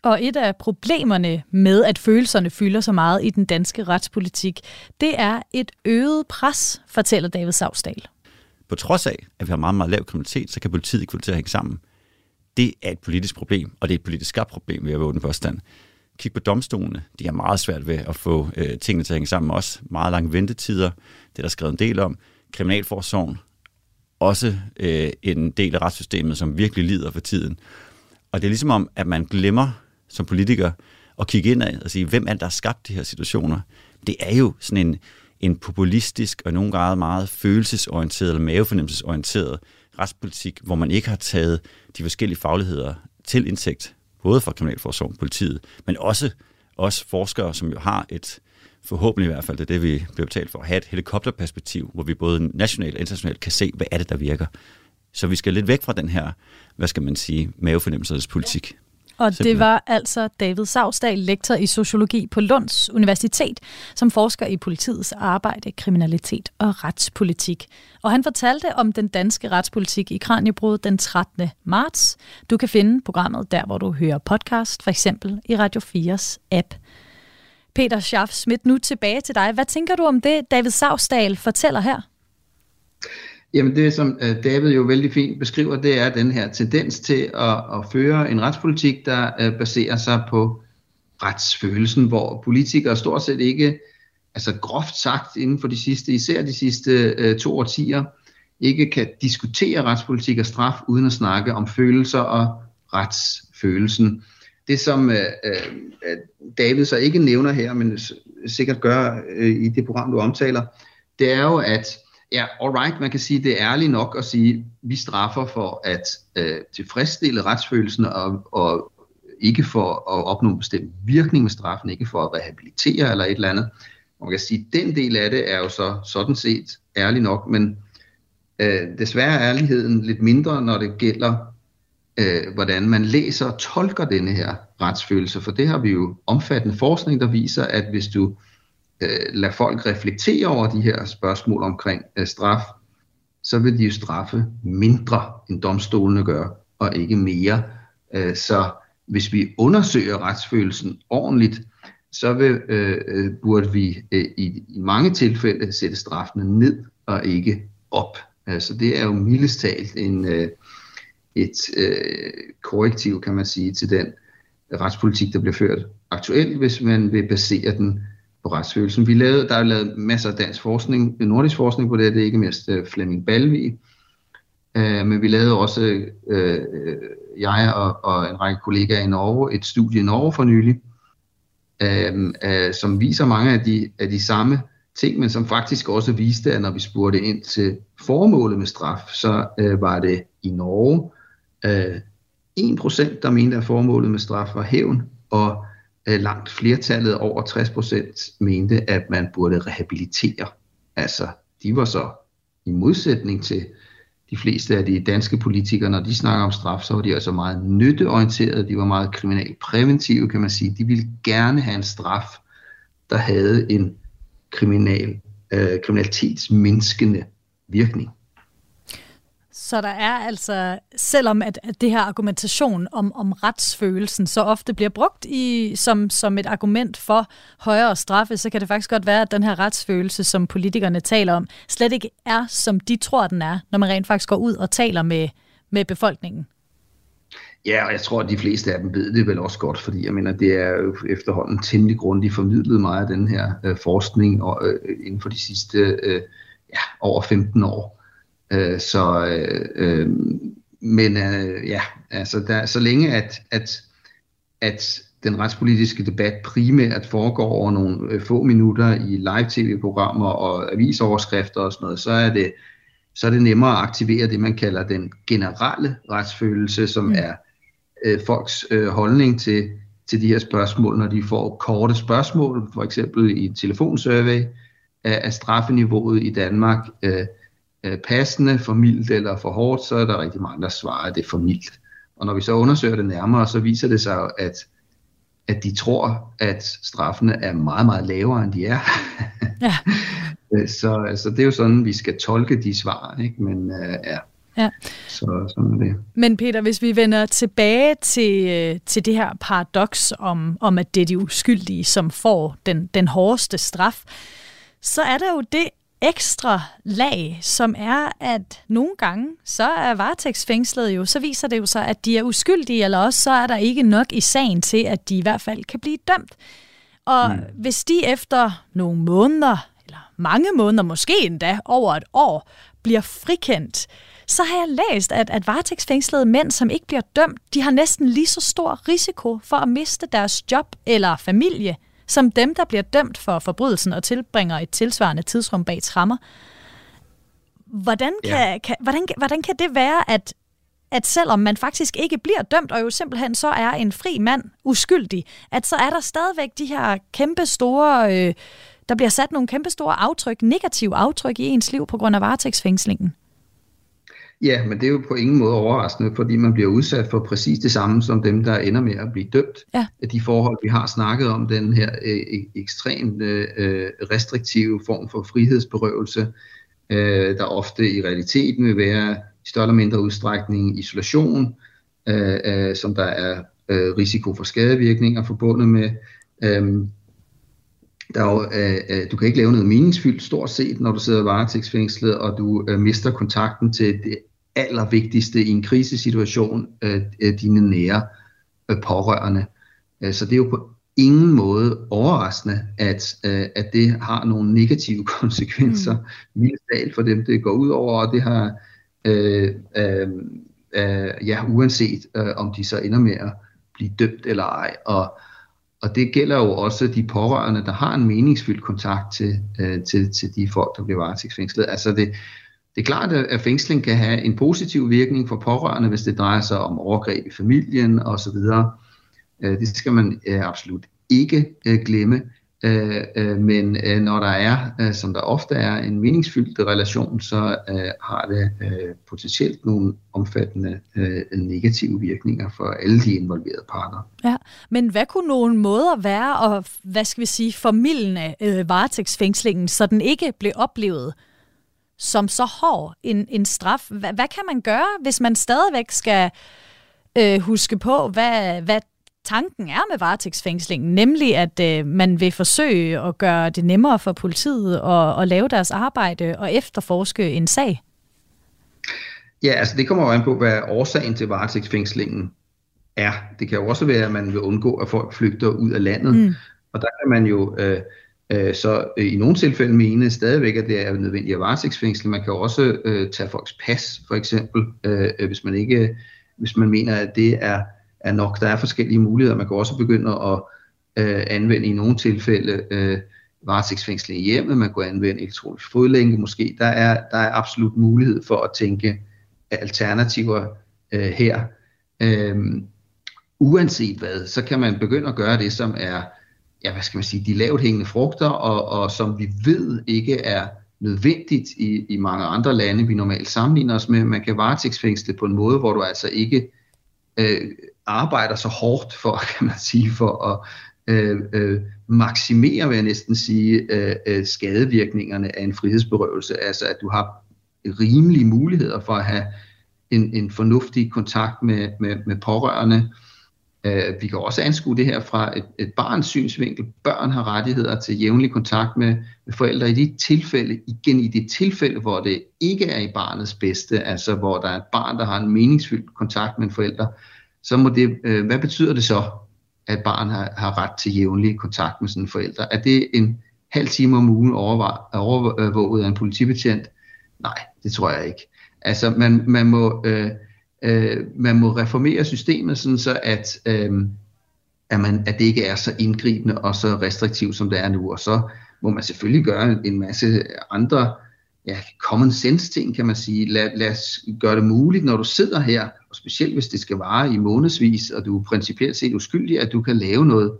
Og et af problemerne med, at følelserne fylder så meget i den danske retspolitik, det er et øget pres, fortæller David Savsdal. På trods af, at vi har meget, meget lav kriminalitet, så kan politiet ikke få det til at hænge sammen. Det er et politisk problem, og det er et politisk skabt problem, vil jeg våge den påstand. Kig på domstolene. De har meget svært ved at få øh, tingene til at hænge sammen også. Meget lange ventetider. Det er der skrevet en del om. Kriminalforsorgen. Også øh, en del af retssystemet, som virkelig lider for tiden. Og det er ligesom om, at man glemmer som politiker at kigge ind og sige, hvem er det, der har skabt de her situationer? Det er jo sådan en, en populistisk og nogle gange meget følelsesorienteret eller mavefornemmelsesorienteret retspolitik, hvor man ikke har taget de forskellige fagligheder til indsigt, både fra Kriminalforsorgen, politiet, men også os forskere, som jo har et, forhåbentlig i hvert fald, det er det, vi bliver betalt for, at have et helikopterperspektiv, hvor vi både nationalt og internationalt kan se, hvad er det, der virker. Så vi skal lidt væk fra den her, hvad skal man sige, mavefornemmelsespolitik. Og Simpelthen. det var altså David Savsdal, lektor i sociologi på Lunds Universitet, som forsker i politiets arbejde, kriminalitet og retspolitik. Og han fortalte om den danske retspolitik i Kranjebrud den 13. marts. Du kan finde programmet der, hvor du hører podcast, for eksempel i Radio 4's app. Peter Schaff Schmidt, nu tilbage til dig. Hvad tænker du om det, David Savsdal fortæller her? Jamen det, som øh, David jo vældig fint beskriver, det er den her tendens til at, at føre en retspolitik, der øh, baserer sig på retsfølelsen, hvor politikere stort set ikke, altså groft sagt inden for de sidste, især de sidste øh, to årtier, ikke kan diskutere retspolitik og straf uden at snakke om følelser og retsfølelsen. Det som øh, øh, David så ikke nævner her, men sikkert gør øh, i det program, du omtaler, det er jo, at Ja, alright, man kan sige, det er ærligt nok at sige, vi straffer for at øh, tilfredsstille retsfølelsen og, og ikke for at opnå en bestemt virkning med straffen, ikke for at rehabilitere eller et eller andet. Man kan sige, at den del af det er jo så sådan set ærlig nok, men øh, desværre er ærligheden lidt mindre, når det gælder, øh, hvordan man læser og tolker denne her retsfølelse, for det har vi jo omfattende forskning, der viser, at hvis du øh, lader folk reflektere over de her spørgsmål omkring øh, straf, så vil de jo straffe mindre, end domstolene gør, og ikke mere. Øh, så hvis vi undersøger retsfølelsen ordentligt, så vil, øh, øh burde vi øh, i, i mange tilfælde sætte straffene ned og ikke op. Øh, så det er jo mildest talt en, øh, et øh, korrektiv, kan man sige, til den retspolitik, der bliver ført aktuelt, hvis man vil basere den på retsfølelsen. Vi lavede, der er lavet masser af dansk forskning, nordisk forskning på det, det er ikke mindst øh, Flemming Balvi, uh, øh, men vi lavede også, øh, jeg og, og en række kollegaer i Norge, et studie i Norge for nylig, øh, øh, som viser mange af de, af de samme ting, men som faktisk også viste, at når vi spurgte ind til formålet med straf, så øh, var det i Norge. Øh, 1%, der mente, at formålet med straf var hævn, og Øh, langt flertallet over 60 procent mente, at man burde rehabilitere. Altså, de var så i modsætning til de fleste af de danske politikere, når de snakker om straf, så var de altså meget nytteorienterede, de var meget kriminalpræventive, kan man sige. De ville gerne have en straf, der havde en kriminal, øh, kriminalitetsmindskende virkning. Så der er altså, selvom at, at det her argumentation om, om retsfølelsen så ofte bliver brugt i, som, som et argument for højere straffe, så kan det faktisk godt være, at den her retsfølelse, som politikerne taler om, slet ikke er, som de tror, den er, når man rent faktisk går ud og taler med, med befolkningen. Ja, og jeg tror, at de fleste af dem ved det vel også godt, fordi jeg mener, det er jo efterhånden temmelig grundigt formidlet meget af den her øh, forskning og, øh, inden for de sidste øh, ja, over 15 år. Øh, så, øh, øh, men øh, ja, altså der, så længe at, at, at den retspolitiske debat primært foregår over nogle øh, få minutter i live-tv-programmer og avisoverskrifter og sådan noget, så er det, så er det nemmere at aktivere det, man kalder den generelle retsfølelse, som mm. er øh, folks øh, holdning til, til de her spørgsmål, når de får korte spørgsmål, for eksempel i et telefonsurvey af, af straffeniveauet i Danmark. Øh, øh, passende, for mildt eller for hårdt, så er der rigtig mange, der svarer, at det er for mildt. Og når vi så undersøger det nærmere, så viser det sig at, at de tror, at straffene er meget, meget lavere, end de er. Ja. *laughs* Øh, så altså, det er jo sådan, vi skal tolke de svar, ikke? Men uh, ja, Ja. Så sådan er det. Men Peter, hvis vi vender tilbage til, øh, til det her paradoks om, om, at det er de uskyldige, som får den, den hårdeste straf, så er der jo det ekstra lag, som er, at nogle gange, så er varetægtsfængslet jo, så viser det jo sig, at de er uskyldige, eller også så er der ikke nok i sagen til, at de i hvert fald kan blive dømt. Og mm. hvis de efter nogle måneder, eller mange måneder, måske endda over et år, bliver frikendt, så har jeg læst, at, at varetægtsfængslede mænd, som ikke bliver dømt, de har næsten lige så stor risiko for at miste deres job eller familie, som dem, der bliver dømt for forbrydelsen og tilbringer et tilsvarende tidsrum bag trammer. Hvordan kan, ja. kan, hvordan, hvordan kan det være, at, at selvom man faktisk ikke bliver dømt, og jo simpelthen så er en fri mand uskyldig, at så er der stadigvæk de her kæmpe store, øh, der bliver sat nogle kæmpe store aftryk, negative aftryk i ens liv på grund af varetægtsfængslingen? Ja, men det er jo på ingen måde overraskende, fordi man bliver udsat for præcis det samme som dem, der ender med at blive dømt. Ja. De forhold, vi har snakket om, den her øh, ekstremt øh, restriktive form for frihedsberøvelse, øh, der ofte i realiteten vil være i større eller mindre udstrækning isolation, øh, øh, som der er øh, risiko for skadevirkninger forbundet med. Øh, der er jo, øh, øh, du kan ikke lave noget meningsfyldt stort set, når du sidder varetægtsfængslet, og du øh, mister kontakten til det allervigtigste i en krisesituation, øh, øh, dine nære øh, pårørende. Øh, så det er jo på ingen måde overraskende, at, at det har nogle negative *laughs* konsekvenser, mm. for dem, det går ud over, og det har, øh, øh, øh, ja, uanset øh, om de så ender med at blive dømt eller ej. Og, og det gælder jo også de pårørende, der har en meningsfyldt kontakt til, øh, til, til de folk, der bliver varetægtsfængslet. Altså det, det er klart, at fængsling kan have en positiv virkning for pårørende, hvis det drejer sig om overgreb i familien osv. Øh, det skal man øh, absolut ikke øh, glemme. Øh, øh. Men øh, når der er, øh, som der ofte er, en meningsfyldt relation, så har det potentielt nogle omfattende negative virkninger for alle de involverede parter. Ja, men hvad kunne nogle måder være at, hvad skal vi sige, formidlende varetægtsfængslingen, så den ikke blev oplevet som så hård en, en straf. Hvad, hvad kan man gøre, hvis man stadigvæk skal øh, huske på, hvad, hvad tanken er med varetægtsfængslingen, nemlig at øh, man vil forsøge at gøre det nemmere for politiet at, at lave deres arbejde og efterforske en sag? Ja, altså det kommer jo an på, hvad årsagen til varetægtsfængslingen er. Det kan jo også være, at man vil undgå, at folk flygter ud af landet. Mm. Og der kan man jo øh, Øh, så øh, i nogle tilfælde mene stadigvæk, at det er nødvendigt at varetægtsfængsle. Man kan også øh, tage folks pas, for eksempel, øh, øh, hvis man ikke, hvis man mener, at det er, er nok. Der er forskellige muligheder. Man kan også begynde at øh, anvende i nogle tilfælde øh, varetægtsfængsling i hjemmet. Man kan anvende elektronisk fodlænke måske. Der er, der er absolut mulighed for at tænke alternativer øh, her. Øh, uanset hvad, så kan man begynde at gøre det, som er ja, hvad skal man sige, de lavt hængende frugter, og, og som vi ved ikke er nødvendigt i, i mange andre lande, vi normalt sammenligner os med. Man kan varetægtsfængsle på en måde, hvor du altså ikke øh, arbejder så hårdt for, *laughs* kan man sige, for at øh, øh, maksimere, vil jeg næsten sige, øh, øh, skadevirkningerne af en frihedsberøvelse. Altså at du har rimelige muligheder for at have en, en fornuftig kontakt med, med, med pårørende, Øh, vi kan også anskue det her fra et, et barns synsvinkel. Børn har rettigheder til jævnlig kontakt med, med forældre i de tilfælde, igen i de tilfælde, hvor det ikke er i barnets bedste, altså hvor der er et barn, der har en meningsfyldt kontakt med en forælder, så må det, øh, hvad betyder det så, at barn har, har ret til jævnlig kontakt med sine forældre? Er det en halv time om ugen overvåget af en politibetjent? Nej, det tror jeg ikke. Altså man, man må... Øh, øh, man må reformere systemet, sådan så at, øh, at, man, at det ikke er så indgribende og så restriktivt, som det er nu. Og så må man selvfølgelig gøre en masse andre ja, common sense ting, kan man sige. Lad, lad os gøre det muligt, når du sidder her, specielt hvis det skal vare i månedsvis, og du er principielt set uskyldig, at du kan lave noget,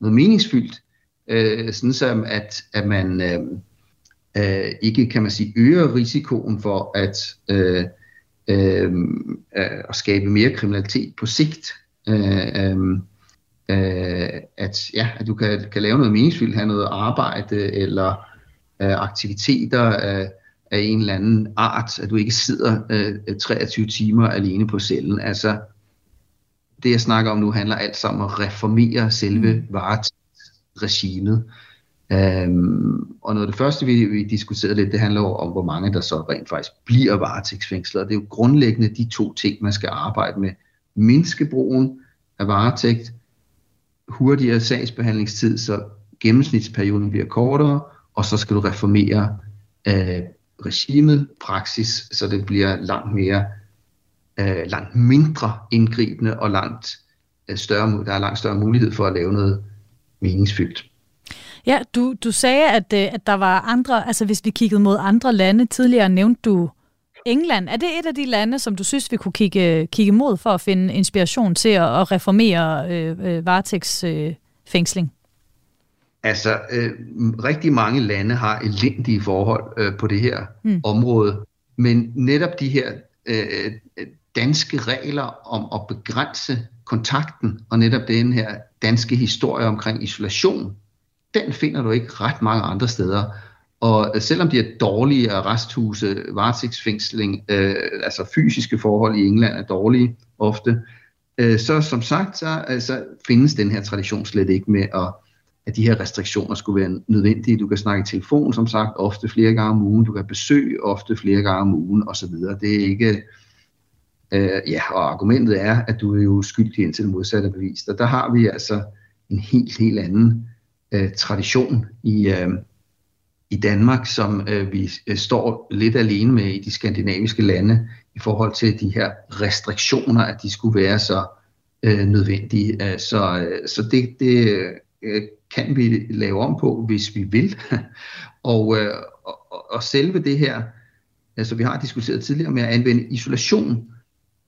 noget meningsfyldt, øh, sådan som at, at man... Øh, øh, ikke, kan man sige, øger risikoen for at, øh, øh, øh at skabe mere kriminalitet på sigt. Øh, øh, øh, at, ja, at du kan, kan lave noget meningsfyldt, have noget arbejde eller øh, aktiviteter øh, af en eller anden art, at du ikke sidder øh, 23 timer alene på cellen. Altså, det jeg snakker om nu handler alt sammen om at reformere selve mm. varetægtsregimet. Øhm, og noget af det første, vi, vi diskuterede lidt, det handler jo om, hvor mange der så rent faktisk bliver varetægtsfængslet. Og det er jo grundlæggende de to ting, man skal arbejde med. Mindske brugen af varetægt, hurtigere sagsbehandlingstid, så gennemsnitsperioden bliver kortere, og så skal du reformere øh, regimet, praksis, så det bliver langt mere, øh, langt mindre indgribende og langt øh, større, der er langt større mulighed for at lave noget meningsfyldt. Ja, du, du sagde, at, øh, at der var andre, altså hvis vi kiggede mod andre lande, tidligere nævnte du England. Er det et af de lande, som du synes, vi kunne kigge, kigge mod for at finde inspiration til at, at reformere øh, øh, varetægtsfængsling? Øh, altså, øh, rigtig mange lande har elendige forhold øh, på det her mm. område, men netop de her øh, danske regler om at begrænse kontakten, og netop den her danske historie omkring isolation, den finder du ikke ret mange andre steder. Og selvom de er dårlige arresthuse, varetægtsfængsling, øh, altså fysiske forhold i England er dårlige ofte, øh, så som sagt, så altså, findes den her tradition slet ikke med, at, at de her restriktioner skulle være nødvendige. Du kan snakke i telefon, som sagt, ofte flere gange om ugen. Du kan besøge ofte flere gange om ugen osv. Det er ikke... Øh, ja, og argumentet er, at du er jo skyldig indtil det modsatte bevis. Og der har vi altså en helt, helt anden øh, tradition i, øh, i Danmark, som øh, vi øh, står lidt alene med i de skandinaviske lande i forhold til de her restriktioner, at de skulle være så øh, nødvendige. Øh, så øh, så det, det øh, kan vi lave om på, hvis vi vil. *laughs* og, øh, og, og selve det her, altså vi har diskuteret tidligere med at anvende isolation,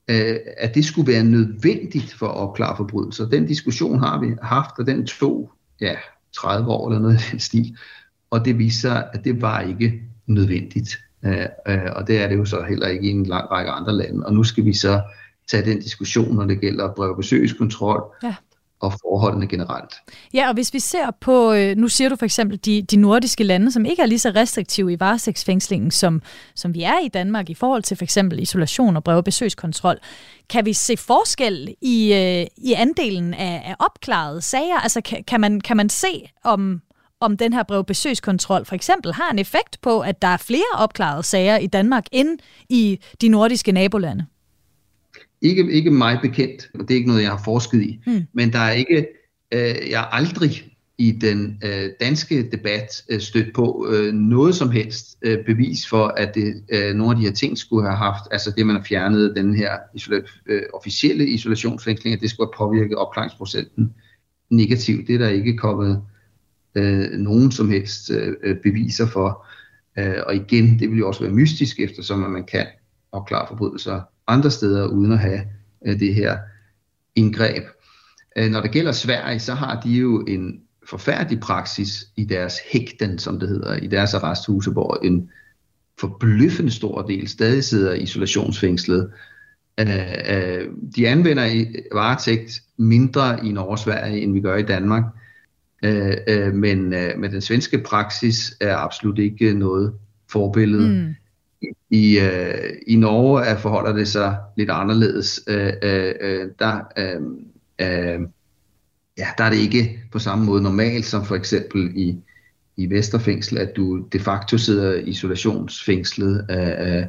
øh, at det skulle være nødvendigt for at opklare forbrydelser. Den diskussion har vi haft, og den tog ja, 30 år eller noget i den stil. Og det viser at det var ikke nødvendigt. Øh, øh, og det er det jo så heller ikke i en lang række andre lande. Og nu skal vi så tage den diskussion, når det gælder brev- og besøgskontrol, ja og forholdene generelt. Ja, og hvis vi ser på, øh, nu siger du for eksempel de, de nordiske lande, som ikke er lige så restriktive i varetægtsfængslingen, som, som vi er i Danmark i forhold til for eksempel isolation og brev- og besøgskontrol. Kan vi se forskel i, øh, i andelen af, af opklarede sager? Altså kan, kan, man, kan man se, om, om den her brev besøgskontrol for eksempel har en effekt på, at der er flere opklarede sager i Danmark end i de nordiske nabolande? Ikke, ikke mig bekendt, og det er ikke noget, jeg har forsket i, hmm. men der er ikke, øh, jeg har aldrig i den øh, danske debat øh, stødt på øh, noget som helst øh, bevis for, at det, øh, nogle af de her ting skulle have haft, altså det man har fjernet, den her isola- øh, officielle isolationsfængsling, at det skulle have påvirket opklaringsprocenten negativt. Det er der ikke kommet øh, nogen som helst øh, beviser for. Øh, og igen, det vil jo også være mystisk, eftersom at man kan opklare forbrydelser andre steder, uden at have øh, det her indgreb. Øh, når det gælder Sverige, så har de jo en forfærdelig praksis i deres hægten, som det hedder, i deres arresthuse, hvor en forbløffende stor del stadig sidder isolationsfængslet. Øh, øh, de anvender i varetægt mindre i Norge og Sverige, end vi gør i Danmark. Øh, øh, men, øh, men den svenske praksis er absolut ikke noget forbillede. Mm. I, øh, I Norge er, forholder det sig lidt anderledes. Øh, øh, øh, der, øh, øh, ja, der er det ikke på samme måde normalt som for eksempel i, i Vesterfængsel, at du de facto sidder isolationsfængslet. Øh, øh,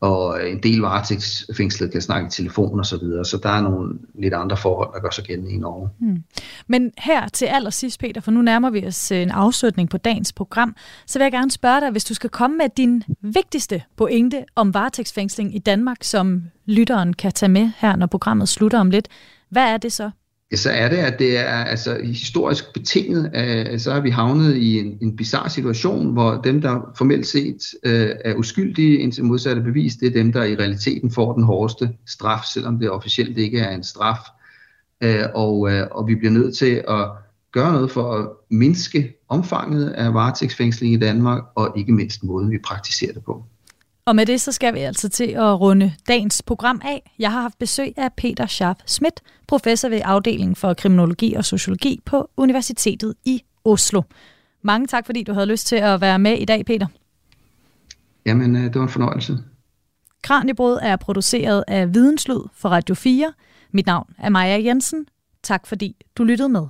og en del varetægtsfængslet kan snakke i telefon og så videre, så der er nogle lidt andre forhold, der gør sig gældende i Norge. Hmm. Men her til allersidst, Peter, for nu nærmer vi os øh, en afslutning på dagens program, så vil jeg gerne spørge dig, hvis du skal komme med din vigtigste pointe om varetægtsfængsling i Danmark, som lytteren kan tage med her, når programmet slutter om lidt. Hvad er det så? Ja, så er det, at det er altså, historisk betinget, at så har vi havnet i en, en bizarre situation, hvor dem, der formelt set øh, er uskyldige indtil modsatte bevis, det er dem, der i realiteten får den hårdeste straf, selvom det officielt ikke er en straf. Øh, og, øh, og vi bliver nødt til at gøre noget for at mindske omfanget af varetægtsfængsling i Danmark, og ikke mindst måden, vi praktiserer det på. Og med det så skal vi altså til at runde dagens program af. Jeg har haft besøg af Peter Scharf Schmidt, professor ved afdelingen for kriminologi og sociologi på Universitetet i Oslo. Mange tak, fordi du havde lyst til at være med i dag, Peter. Jamen, øh, det var en fornøjelse. Kranjebrud er produceret af Videnslyd for Radio 4. Mit navn er Maja Jensen. Tak fordi du lyttede med.